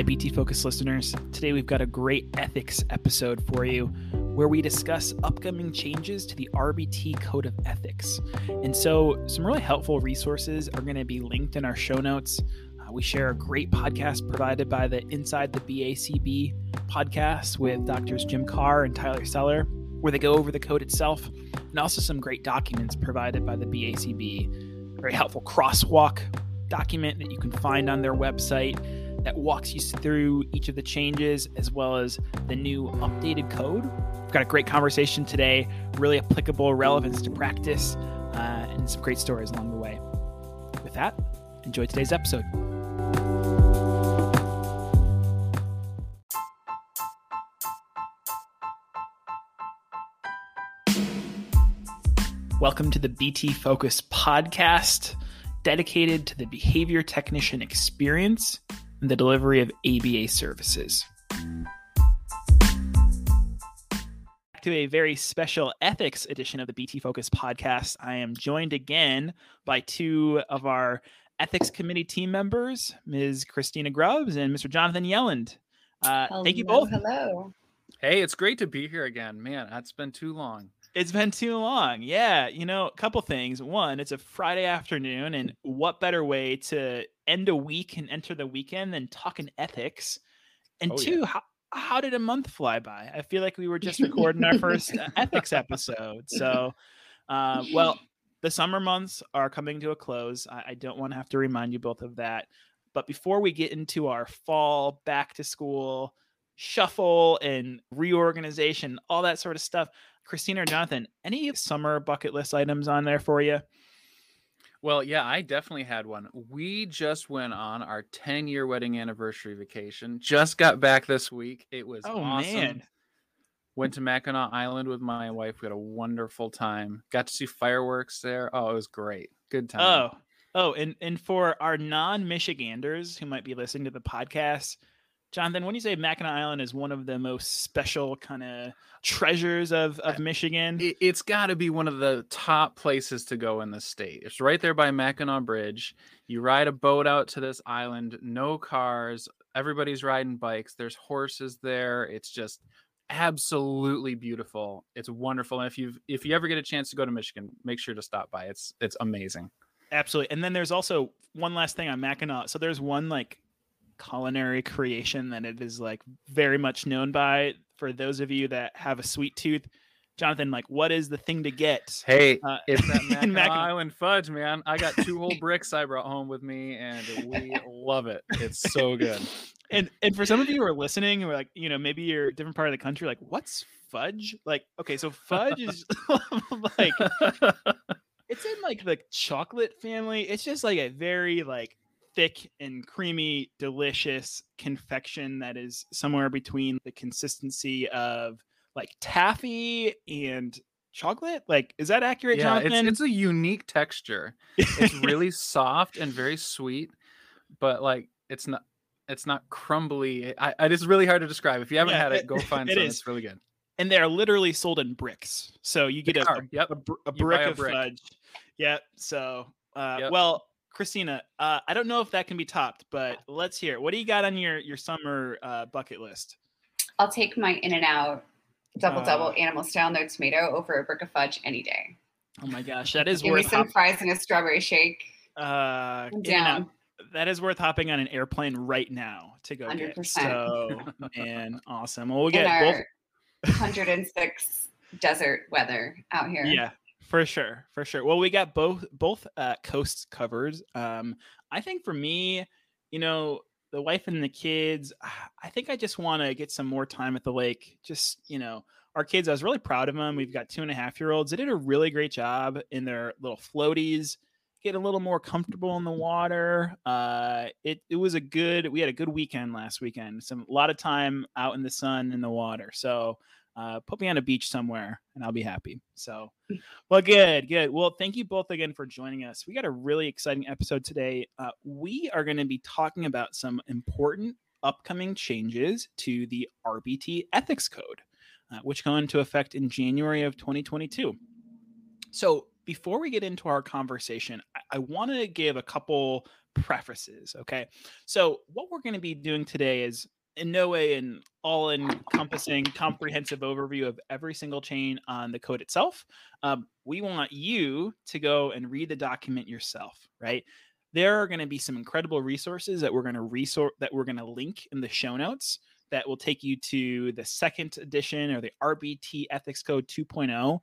Hi, BT Focus listeners. Today we've got a great ethics episode for you where we discuss upcoming changes to the RBT Code of Ethics. And so, some really helpful resources are going to be linked in our show notes. Uh, we share a great podcast provided by the Inside the BACB podcast with doctors Jim Carr and Tyra Sellers, where they go over the code itself, and also some great documents provided by the BACB. Very helpful crosswalk document that you can find on their website that walks you through each of the changes as well as the new updated code. We've got a great conversation today, really applicable relevance to practice, uh, and some great stories along the way. With that, enjoy today's episode. Welcome to the BT Focus podcast, dedicated to the behavior technician experience and the delivery of ABA services. to a very special ethics edition of the BT Focus podcast. I am joined again by two of our ethics committee team members, Ms. Christina Grubbs and Mr. Jonathan Yelland. Uh, thank you both. Hello. Hey, it's great to be here again. Man, that's been too long. It's been too long. Yeah. You know, a couple things. One, it's a Friday afternoon, and what better way to end a week and enter the weekend than talking ethics? And oh, two, yeah. how, how did a month fly by? I feel like we were just recording our first uh, ethics episode. So, uh, well, the summer months are coming to a close. I, I don't want to have to remind you both of that. But before we get into our fall back to school shuffle and reorganization, all that sort of stuff, Christina or Jonathan, any summer bucket list items on there for you? Well, yeah, I definitely had one. We just went on our 10 year wedding anniversary vacation. Just got back this week. It was oh, awesome. Man. Went to Mackinac Island with my wife. We had a wonderful time. Got to see fireworks there. Oh, it was great. Good time. Oh, oh, and and for our non-Michiganders who might be listening to the podcast, Jonathan, when you say Mackinac Island is one of the most special kind of treasures of, of Michigan, it, has got to be one of the top places to go in the state. It's right there by Mackinac Bridge. You ride a boat out to this island, no cars, everybody's riding bikes. There's horses there. It's just absolutely beautiful. It's wonderful. And if you if you ever get a chance to go to Michigan, make sure to stop by. It's it's amazing. Absolutely. And then there's also one last thing on Mackinac. So there's one like culinary creation that it is like very much known by. For those of you that have a sweet tooth, Jonathan, like, what is the thing to get? Hey, uh, it's that Mackinac Island fudge, man. I got two whole bricks I brought home with me, and we love it. It's so good. And and for some of you who are listening, or like, you know, maybe you're a different part of the country, like, what's fudge? Like, okay, so fudge is like it's in like the chocolate family. It's just like a very like thick and creamy, delicious confection that is somewhere between the consistency of like taffy and chocolate. Like, is that accurate, yeah, Jonathan? It's, it's a unique texture. It's really soft and very sweet, but like it's not it's not crumbly. I, it is really hard to describe. If you haven't yeah, had it, go find it some. Is. It's really good. And they're literally sold in bricks. So you get a, a, yep. a, a, brick of brick. fudge. Yep. So, uh, yep. well, Christina, uh, I don't know if that can be topped, but let's hear. It. What do you got on your your summer uh, bucket list? I'll take my In-N-Out double double uh, animal style no tomato over a brick of fudge any day. Oh my gosh, that is Give worth me some hop- fries and a strawberry shake. Uh, down. That is worth hopping on an airplane right now to go 100%. get. So, man, awesome. Well, we'll get both 106 desert weather out here. Yeah, for sure, for sure. Well, we got both both uh, coasts covered. Um, I think for me, you know, the wife and the kids, I think I just want to get some more time at the lake. Just you know, our kids. I was really proud of them. We've got two and a half year olds. They did a really great job in their little floaties. Get a little more comfortable in the water. Uh, it it was a good. We had a good weekend last weekend. Some a lot of time out in the sun in the water. So uh, put me on a beach somewhere and I'll be happy. So, well, good, good. Well, thank you both again for joining us. We got a really exciting episode today. Uh, we are going to be talking about some important upcoming changes to the RBT ethics code, uh, which go into effect in January of 2022. So, before we get into our conversation, I want to give a couple prefaces. Okay. So, what we're going to be doing today is in no way an all encompassing, comprehensive overview of every single chain on the code itself. Um, we want you to go and read the document yourself, right? There are going to be some incredible resources that we're going to resort that we're going to link in the show notes that will take you to the second edition or the RBT Ethics Code 2.0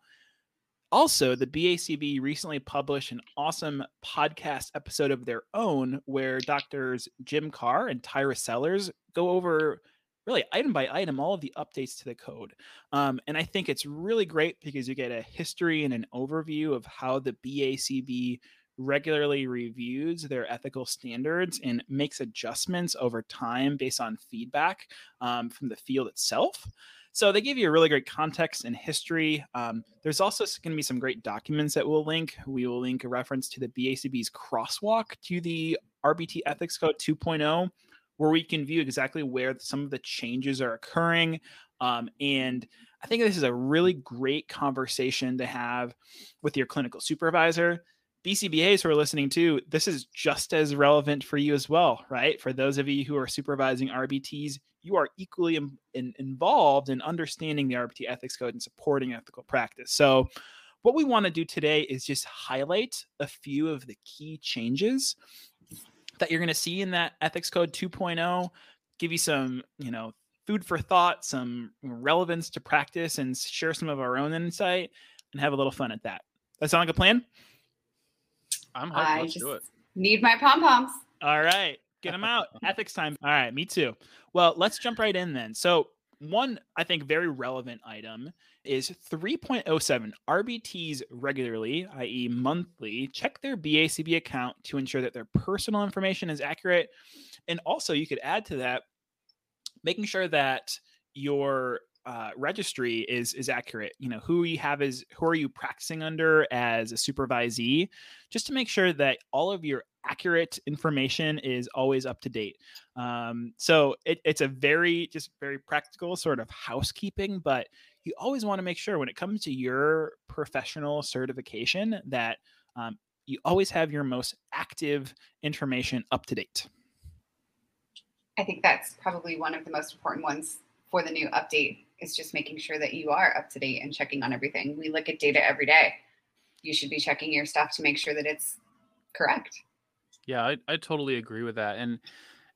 also, the BACB recently published an awesome podcast episode of their own where doctors Jim Carr and Tyra Sellers go over really item by item all of the updates to the code. Um, and I think it's really great because you get a history and an overview of how the BACB regularly reviews their ethical standards and makes adjustments over time based on feedback um, from the field itself. So they give you a really great context and history. Um, there's also going to be some great documents that we'll link. We will link a reference to the BACB's crosswalk to the RBT Ethics Code 2.0, where we can view exactly where some of the changes are occurring. Um, and I think this is a really great conversation to have with your clinical supervisor. BCBAs who are listening to, this is just as relevant for you as well, right? For those of you who are supervising RBTs, you are equally in, in, involved in understanding the RBT ethics code and supporting ethical practice. So, what we want to do today is just highlight a few of the key changes that you're going to see in that ethics code 2.0, give you some, you know, food for thought, some relevance to practice, and share some of our own insight and have a little fun at that. That sound like a plan? I'm hyped. Let's do it. Need my pom poms. All right. Get them out. Ethics time. All right, me too. Well, let's jump right in then. So, one I think very relevant item is 3.07 RBTs regularly, i.e., monthly, check their BACB account to ensure that their personal information is accurate. And also, you could add to that making sure that your uh, registry is is accurate. You know who you have is who are you practicing under as a supervisee, just to make sure that all of your accurate information is always up to date. Um, so it, it's a very just very practical sort of housekeeping, but you always want to make sure when it comes to your professional certification that um, you always have your most active information up to date. I think that's probably one of the most important ones for the new update is just making sure that you are up to date and checking on everything. We look at data every day. You should be checking your stuff to make sure that it's correct. Yeah, I, I totally agree with that. And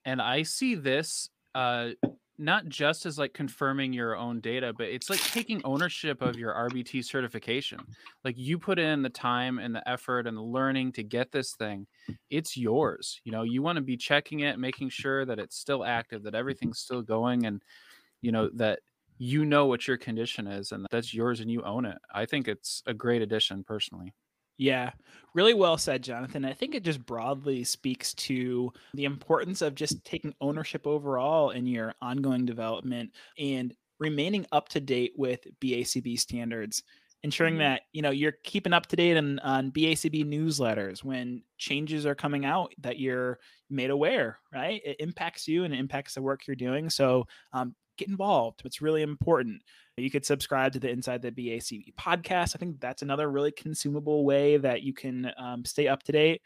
and I see this uh not just as like confirming your own data, but it's like taking ownership of your RBT certification. Like you put in the time and the effort and the learning to get this thing. It's yours. You know, you want to be checking it, making sure that it's still active, that everything's still going and you know that you know what your condition is and that's yours and you own it. I think it's a great addition personally. Yeah, really well said, Jonathan. I think it just broadly speaks to the importance of just taking ownership overall in your ongoing development and remaining up to date with BACB standards, ensuring mm-hmm. that you know you're keeping up to date on, on BACB newsletters when changes are coming out that you're made aware. Right, it impacts you and it impacts the work you're doing. So um, get involved. It's really important. You could subscribe to the Inside the BACB podcast. I think that's another really consumable way that you can um, stay up to date.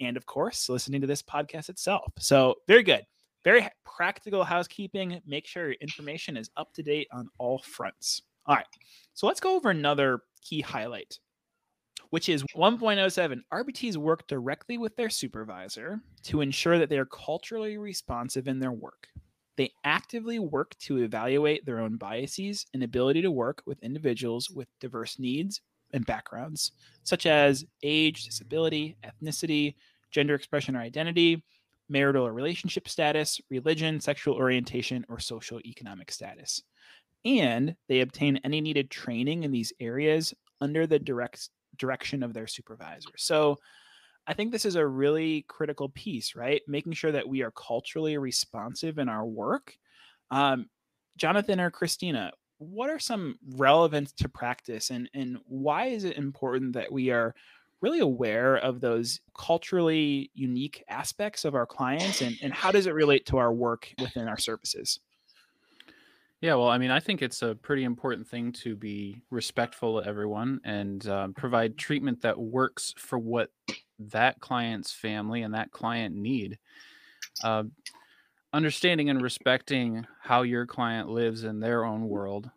And of course, listening to this podcast itself. So, very good. Very practical housekeeping. Make sure your information is up to date on all fronts. All right. So, let's go over another key highlight which is 1.07 RBTs work directly with their supervisor to ensure that they are culturally responsive in their work. They actively work to evaluate their own biases and ability to work with individuals with diverse needs and backgrounds, such as age, disability, ethnicity, gender expression or identity, marital or relationship status, religion, sexual orientation, or social economic status. And they obtain any needed training in these areas under the direct direction of their supervisor. So I think this is a really critical piece, right? Making sure that we are culturally responsive in our work. Um, Jonathan or Christina, what are some relevant to practice and, and why is it important that we are really aware of those culturally unique aspects of our clients and, and how does it relate to our work within our services? Yeah, well, I mean, I think it's a pretty important thing to be respectful of everyone and uh, provide treatment that works for what that client's family and that client need. Uh, understanding and respecting how your client lives in their own world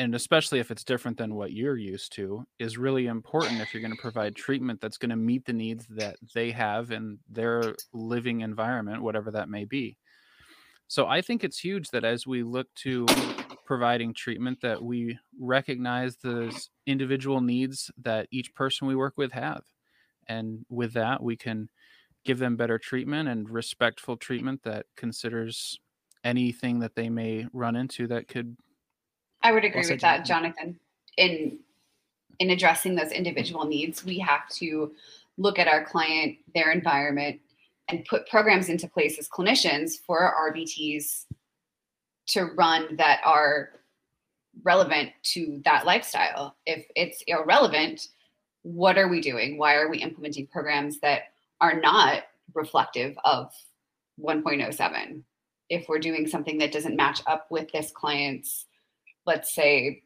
and especially if it's different than what you're used to is really important if you're going to provide treatment that's going to meet the needs that they have in their living environment whatever that may be so i think it's huge that as we look to providing treatment that we recognize the individual needs that each person we work with have and with that we can give them better treatment and respectful treatment that considers anything that they may run into that could I would agree with that, Jonathan. In in addressing those individual needs, we have to look at our client, their environment, and put programs into place as clinicians for our RBTs to run that are relevant to that lifestyle. If it's irrelevant, what are we doing? Why are we implementing programs that are not reflective of 1.07? If we're doing something that doesn't match up with this client's let's say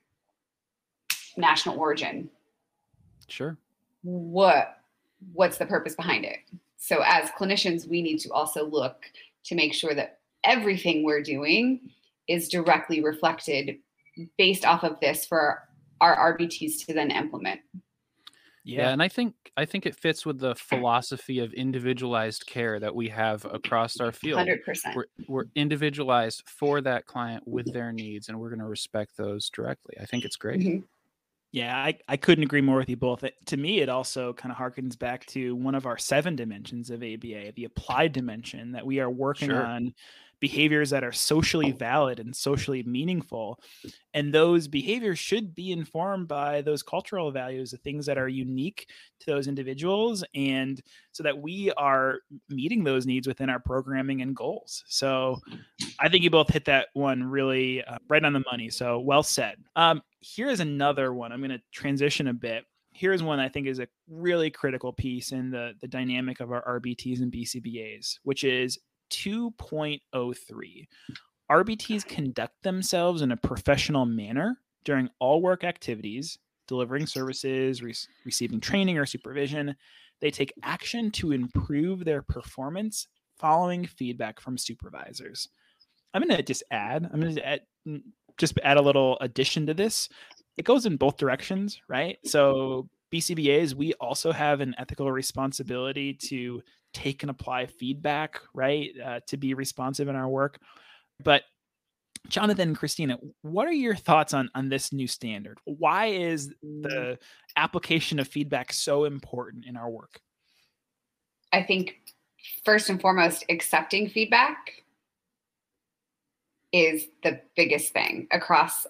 national origin sure what what's the purpose behind it so as clinicians we need to also look to make sure that everything we're doing is directly reflected based off of this for our rbts to then implement yeah. yeah. and I think I think it fits with the philosophy of individualized care that we have across our field. Hundred percent. We're, we're individualized for that client with their needs, and we're going to respect those directly. I think it's great. Mm-hmm. Yeah, I, I couldn't agree more with you both. It, to me, it also kind of harkens back to one of our seven dimensions of ABA, the applied dimension that we are working sure. on behaviors that are socially valid and socially meaningful. And those behaviors should be informed by those cultural values, the things that are unique to those individuals, and so that we are meeting those needs within our programming and goals. So I think you both hit that one really uh, right on the money. So well said. Um, here is another one. I'm going to transition a bit here's one I think is a really critical piece in the the dynamic of our RBTs and BCBAs, which is 2.03. RBTs conduct themselves in a professional manner during all work activities, delivering services, re- receiving training or supervision. They take action to improve their performance following feedback from supervisors. I'm going to just add, I'm going to add, mm, just add a little addition to this. It goes in both directions, right? So BCBAs, we also have an ethical responsibility to take and apply feedback, right? Uh, to be responsive in our work. But Jonathan and Christina, what are your thoughts on on this new standard? Why is mm. the application of feedback so important in our work? I think first and foremost, accepting feedback is the biggest thing across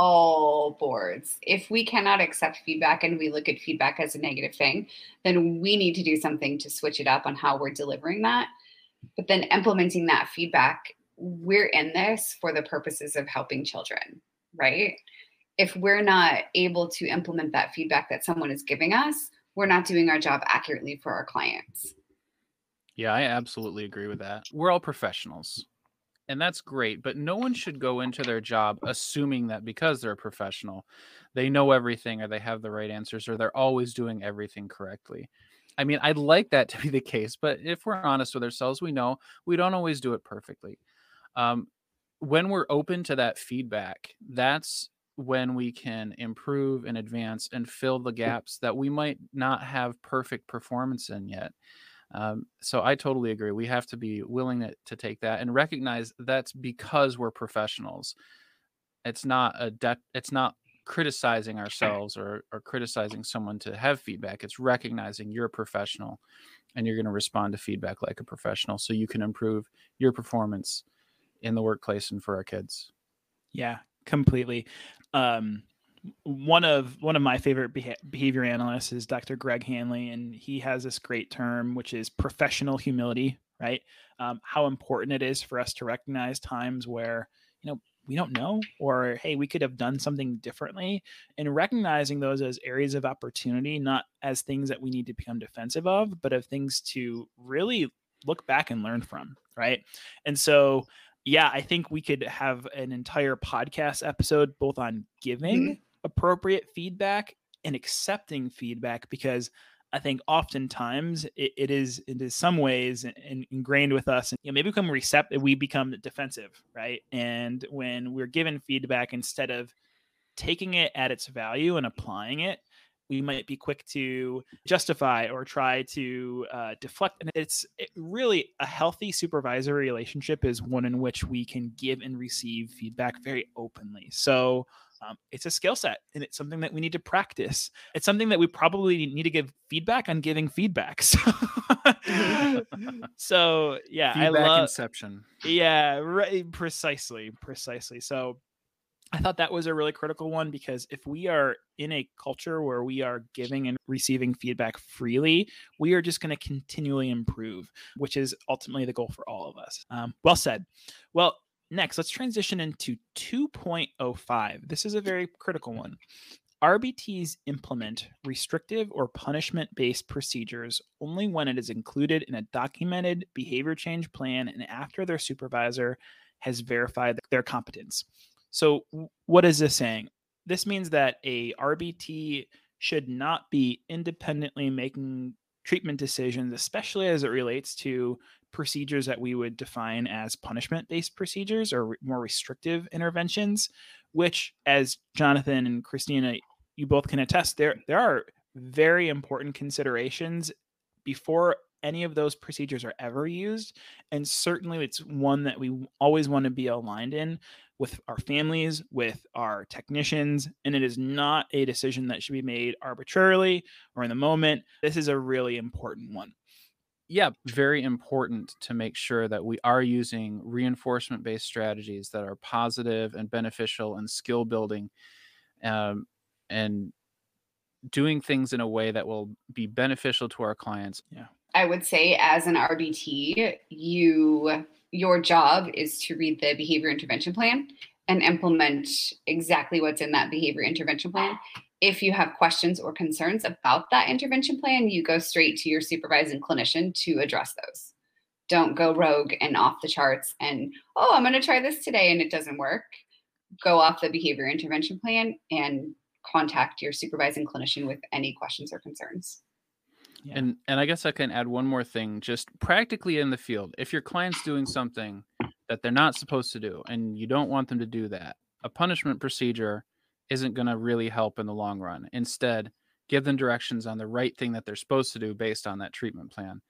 all boards. If we cannot accept feedback and we look at feedback as a negative thing, then we need to do something to switch it up on how we're delivering that. But then implementing that feedback, we're in this for the purposes of helping children, right? If we're not able to implement that feedback that someone is giving us, we're not doing our job accurately for our clients. Yeah, I absolutely agree with that. We're all professionals and that's great but no one should go into their job assuming that because they're a professional they know everything or they have the right answers or they're always doing everything correctly. I mean i'd like that to be the case but if we're honest with ourselves we know we don't always do it perfectly. Um, when we're open to that feedback that's when we can improve and advance and fill the gaps that we might not have perfect performance in yet um, so I totally agree. We have to be willing to, to take that and recognize that's because we're professionals. It's not a de- it's not criticizing ourselves or, or criticizing someone to have feedback. It's recognizing you're a professional and you're going to respond to feedback like a professional so you can improve your performance in the workplace and for our kids. Yeah, completely. Um, one of one of my favorite behavior analysts is Dr. Greg Hanley, and he has this great term, which is professional humility. Right? Um, how important it is for us to recognize times where you know we don't know, or hey, we could have done something differently, and recognizing those as areas of opportunity, not as things that we need to become defensive of, but of things to really look back and learn from. Right? And so yeah, I think we could have an entire podcast episode both on giving mm-hmm appropriate feedback and accepting feedback because I think oftentimes it, it is it is some ways in, ingrained with us, and you know, maybe become receptive. We become defensive, right? And when we're given feedback, instead of taking it at its value and applying it, we might be quick to justify or try to uh, deflect. And it's it really a healthy supervisory relationship is one in which we can give and receive feedback very openly. So um, it's a skill set and it's something that we need to practice. It's something that we probably need to give feedback on giving feedback. So, so yeah, feedback I love inception. Yeah, right, precisely, precisely. So I thought that was a really critical one because if we are in a culture where we are giving and receiving feedback freely, we are just going to continually improve, which is ultimately the goal for all of us. Um, well said. Well, next, let's transition into 2.05. This is a very critical one. RBTs implement restrictive or punishment based procedures only when it is included in a documented behavior change plan and after their supervisor has verified their competence. So, what is this saying? This means that a RBT should not be independently making treatment decisions, especially as it relates to procedures that we would define as punishment based procedures or more restrictive interventions, which, as Jonathan and Christina, you both can attest, there, there are very important considerations before any of those procedures are ever used. And certainly it's one that we always want to be aligned in with our families, with our technicians, and it is not a decision that should be made arbitrarily or in the moment. This is a really important one. Yeah, very important to make sure that we are using reinforcement based strategies that are positive and beneficial and skill building um, and doing things in a way that will be beneficial to our clients. Yeah. I would say as an RBT, you your job is to read the behavior intervention plan and implement exactly what's in that behavior intervention plan. If you have questions or concerns about that intervention plan, you go straight to your supervising clinician to address those. Don't go rogue and off the charts and, oh, I'm going to try this today and it doesn't work. Go off the behavior intervention plan and contact your supervising clinician with any questions or concerns. Yeah. And and I guess I can add one more thing just practically in the field. If your client's doing something that they're not supposed to do and you don't want them to do that, a punishment procedure isn't going to really help in the long run. Instead, give them directions on the right thing that they're supposed to do based on that treatment plan.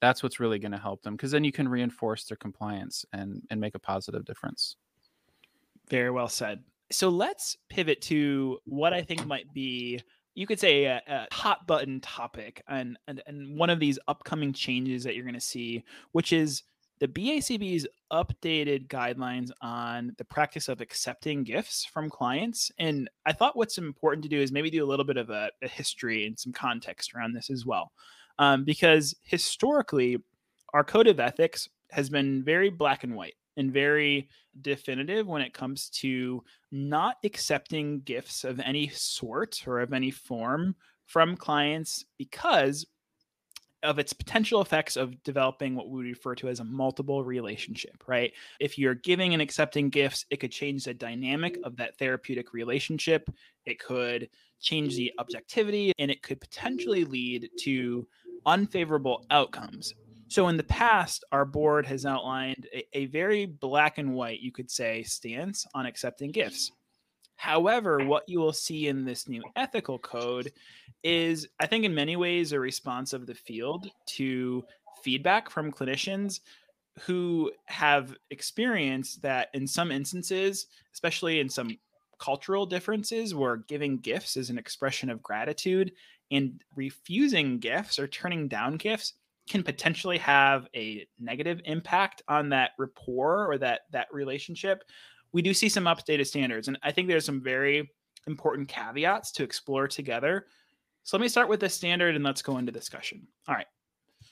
That's what's really going to help them because then you can reinforce their compliance and and make a positive difference. Very well said. So let's pivot to what I think might be you could say a, a, hot button topic and, and and one of these upcoming changes that you're going to see which is the BACB's updated guidelines on the practice of accepting gifts from clients and I thought what's important to do is maybe do a little bit of a, a history and some context around this as well. Um, because historically our code of ethics has been very black and white and very definitive when it comes to not accepting gifts of any sort or of any form from clients because of its potential effects of developing what we refer to as a multiple relationship, right? If you're giving and accepting gifts, it could change the dynamic of that therapeutic relationship. It could change the objectivity and it could potentially lead to unfavorable outcomes. So in the past, our board has outlined a, a, very black and white, you could say, stance on accepting gifts. However, what you will see in this new ethical code is, I think, in many ways, a response of the field to feedback from clinicians who have experienced that in some instances, especially in some cultural differences where giving gifts is an expression of gratitude and refusing gifts or turning down gifts can potentially have a negative impact on that rapport or that that relationship we do see some updated standards and i think there's some very important caveats to explore together. So let me start with the standard and let's go into discussion. All right.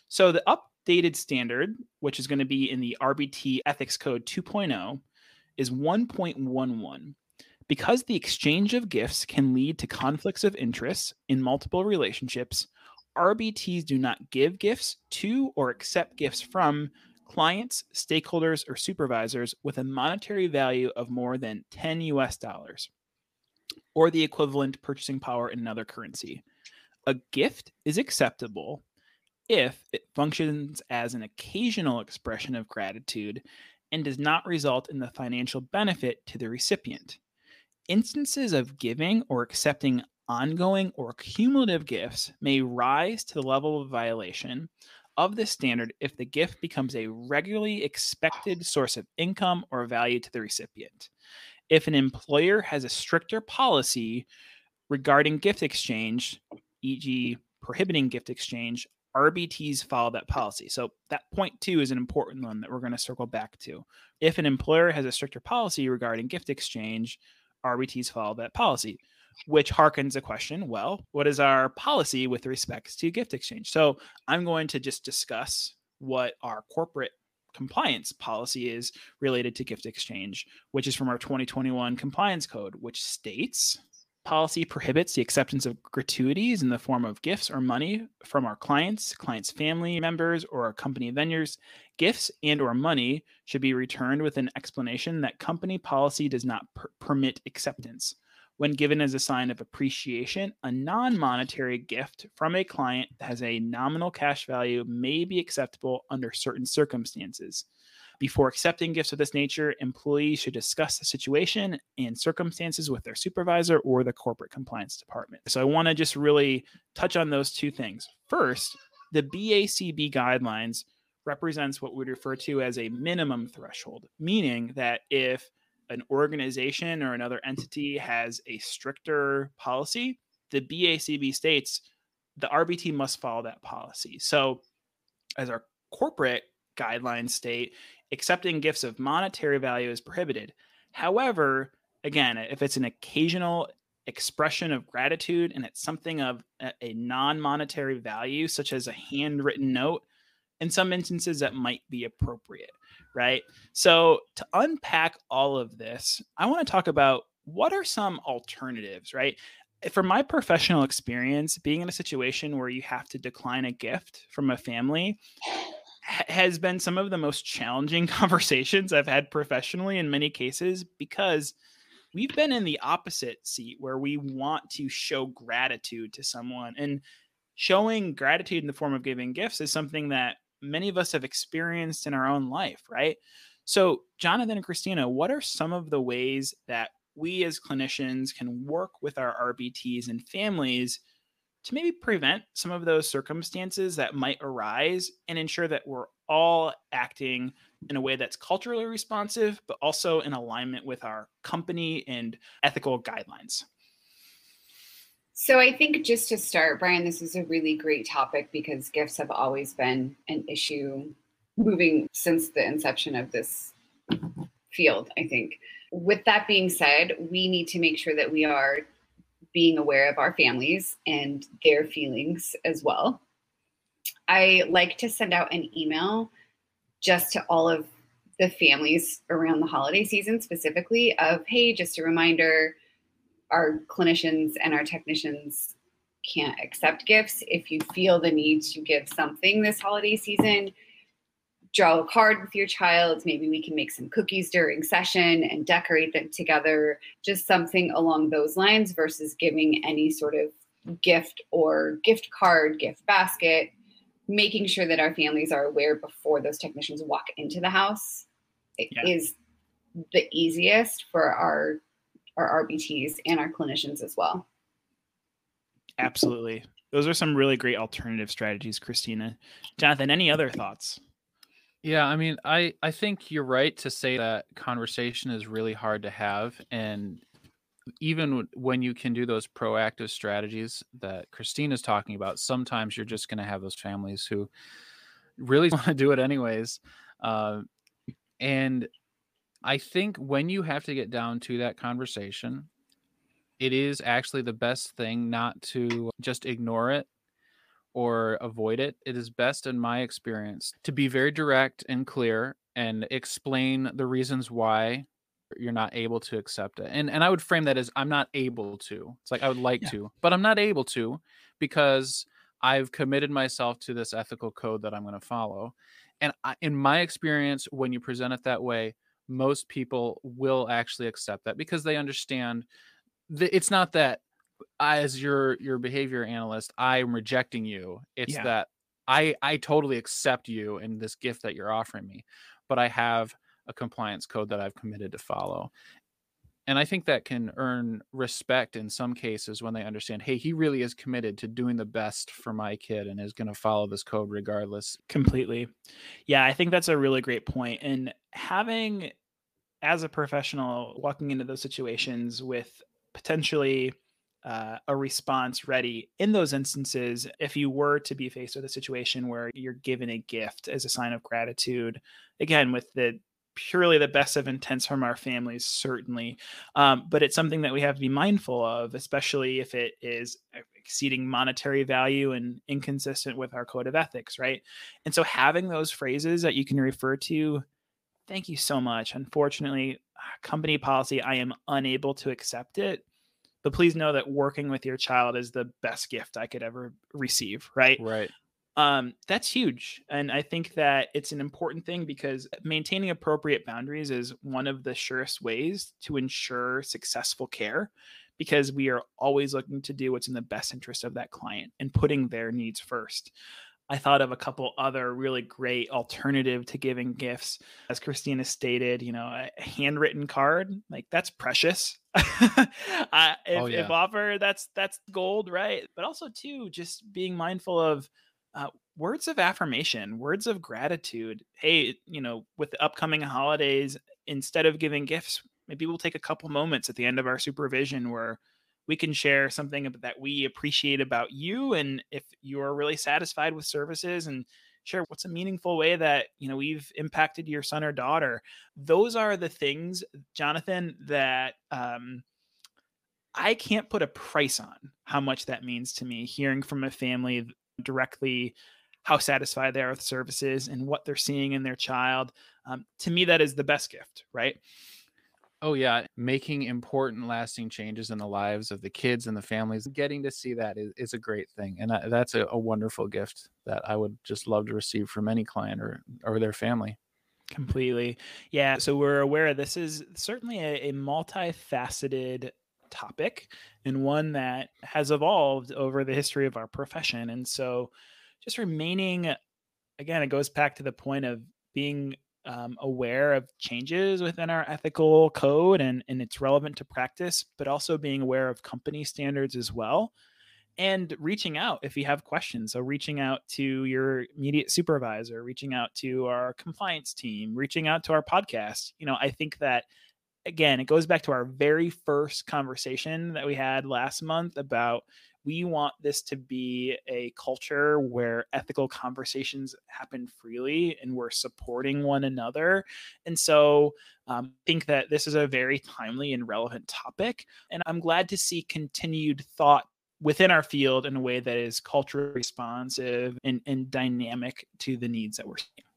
So the updated standard which is going to be in the rbt ethics code 2.0 is 1.11 because the exchange of gifts can lead to conflicts of interest in multiple relationships RBTs do not give gifts to or accept gifts from clients, stakeholders, or supervisors with a monetary value of more than 10 US dollars or the equivalent purchasing power in another currency. A gift is acceptable if it functions as an occasional expression of gratitude and does not result in the financial benefit to the recipient. Instances of giving or accepting ongoing or cumulative gifts may rise to the level of violation of this standard if the gift becomes a regularly expected source of income or value to the recipient. If an employer has a stricter policy regarding gift exchange, e.g., prohibiting gift exchange, RBTs follow that policy. So that point two is an important one that we're going to circle back to. If an employer has a stricter policy regarding gift exchange, RBTs follow that policy which harkens a question well, what is our policy with respects to gift exchange? So I'm going to just discuss what our corporate compliance policy is related to gift exchange, which is from our 2021 compliance code, which states policy prohibits the acceptance of gratuities in the form of gifts or money from our clients, clients' family members, or our company vendors. Gifts and or money should be returned with an explanation that company policy does not per- permit acceptance when given as a sign of appreciation, a non monetary gift from a client that has a nominal cash value may be acceptable under certain circumstances. Before accepting gifts of this nature, employees should discuss the situation and circumstances with their supervisor or the corporate compliance department. So I want to just really touch on those two things. First, the BACB guidelines represents what we refer to as a minimum threshold, meaning that if an organization or another entity has a stricter policy, the BACB states the RBT must follow that policy. So, as our corporate guidelines state, accepting gifts of monetary value is prohibited. However, again, if it's an occasional expression of gratitude and it's something of a, non monetary value, such as a handwritten note, in some instances that might be appropriate right? So, to unpack all of this, I want to talk about what are some alternatives, right? From my professional experience, being in a situation where you have to decline a gift from a family has been some of the most challenging conversations I've had professionally in many cases because we've been in the opposite seat where we want to show gratitude to someone and showing gratitude in the form of giving gifts is something that many of us have experienced in our own life, right? So, Jonathan and Christina, what are some of the ways that we as clinicians can work with our RBTs and families to maybe prevent some of those circumstances that might arise and ensure that we're all acting in a way that's culturally responsive, but also in alignment with our company and ethical guidelines? So I think just to start, Brian, this is a really great topic because gifts have always been an issue moving since the inception of this field, I think. With that being said, we need to make sure that we are being aware of our families and their feelings as well. I like to send out an email just to all of the families around the holiday season specifically of hey, just a reminder our clinicians and our technicians can't accept gifts. If you feel the need to give something this holiday season, draw a card with your child. Maybe we can make some cookies during session and decorate them together. Just something along those lines versus giving any sort of gift or gift card, gift basket. Making sure that our families are aware before those technicians walk into the house yeah. is the easiest for our our RBTs and our clinicians as well. Absolutely. Those are some really great alternative strategies, Christina. Jonathan, any other thoughts? Yeah, I mean, I I think you're right to say that conversation is really hard to have and even when you can do those proactive strategies that Christine is talking about, sometimes you're just going to have those families who really want to do it anyways. Uh, and I think when you have to get down to that conversation, it is actually the best thing not to just ignore it or avoid it. It is best, in my experience, to be very direct and clear and explain the reasons why you're not able to accept it. And and I would frame that as I'm not able to. It's like I would like yeah. to, but I'm not able to because I've committed myself to this ethical code that I'm going to follow. And I, in my experience, when you present it that way, most people will actually accept that because they understand that it's not that I, as your your behavior analyst, I'm rejecting you. It's Yeah. that I I totally accept you and this gift that you're offering me, but I have a compliance code that I've committed to follow. And I think that can earn respect in some cases when they understand, hey, he really is committed to doing the best for my kid and is going to follow this code regardless. Completely. Yeah, I think that's a really great point. And having, as a professional, walking into those situations with potentially uh, a response ready in those instances, if you were to be faced with a situation where you're given a gift as a sign of gratitude, again, with the purely the best of intents from our families, certainly. Um, but it's something that we have to be mindful of, especially if it is exceeding monetary value and inconsistent with our code of ethics, right? And so having those phrases that you can refer to, thank you so much. Unfortunately, company policy, I am unable to accept it. But please know that working with your child is the best gift I could ever receive, right? Right. Um, that's huge. And I think that it's an important thing because maintaining appropriate boundaries is one of the surest ways to ensure successful care because we are always looking to do what's in the best interest of that client and putting their needs first. I thought of a couple other really great alternative to giving gifts. As Christina stated, you know, a handwritten card, like that's precious. uh, if, Oh, yeah. if offer, that's that's gold, right? But also too, just being mindful of uh, words of affirmation, words of gratitude. Hey, you know, with the upcoming holidays, instead of giving gifts, maybe we'll take a couple moments at the end of our supervision where we can share something that we appreciate about you. And if you're really satisfied with services and share what's a meaningful way that, you know, we've impacted your son or daughter. Those are the things, Jonathan, that, um, I can't put a price on how much that means to me. Hearing from a family directly how satisfied they are with services and what they're seeing in their child. Um, to me, that is the best gift, right? Oh yeah, making important, lasting changes in the lives of the kids and the families. Getting to see that is, is a great thing, and I, that's a, a wonderful gift that I would just love to receive from any client or or their family. Completely. Yeah. So we're aware this is certainly a, a multifaceted topic and one that has evolved over the history of our profession. And so just remaining, again, it goes back to the point of being um, aware of changes within our ethical code and, and it's relevant to practice, but also being aware of company standards as well. And reaching out if you have questions. So, reaching out to your immediate supervisor, reaching out to our compliance team, reaching out to our podcast. You know, I think that again, it goes back to our very first conversation that we had last month about we want this to be a culture where ethical conversations happen freely and we're supporting one another. And so um, I think that this is a very timely and relevant topic. And I'm glad to see continued thought within our field in a way that is culturally responsive and, and dynamic to the needs that we're seeing.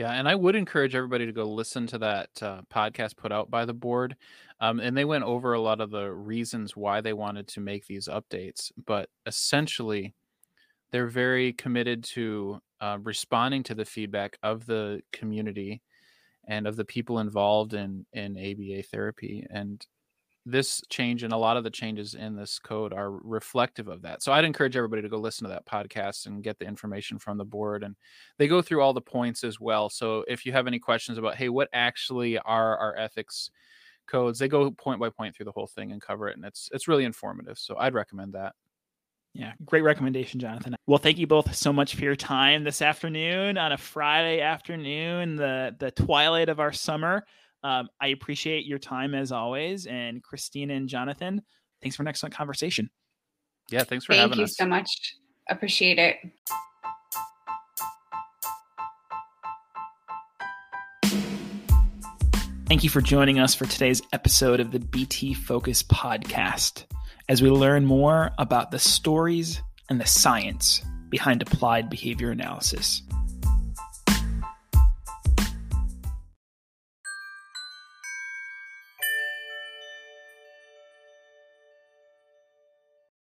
Yeah, and I would encourage everybody to go listen to that uh, podcast put out by the board. Um, and they went over a lot of the reasons why they wanted to make these updates. But essentially, they're very committed to uh, responding to the feedback of the community and of the people involved in in ABA therapy. And this change and a lot of the changes in this code are reflective of that. So I'd encourage everybody to go listen to that podcast and get the information from the board. And they go through all the points as well. So if you have any questions about, hey, what actually are our ethics codes, they go point by point through the whole thing and cover it. And it's it's really informative. So I'd recommend that. Yeah, great recommendation, Jonathan. Well, thank you both so much for your time this afternoon on a Friday afternoon, the the twilight of our summer. Um, I appreciate your time as always, and Christina and Jonathan, thanks for an excellent conversation. Yeah, thanks for Thank having us. Thank you us. so much. Appreciate it. Thank you for joining us for today's episode of the BT Focus podcast as we learn more about the stories and the science behind applied behavior analysis.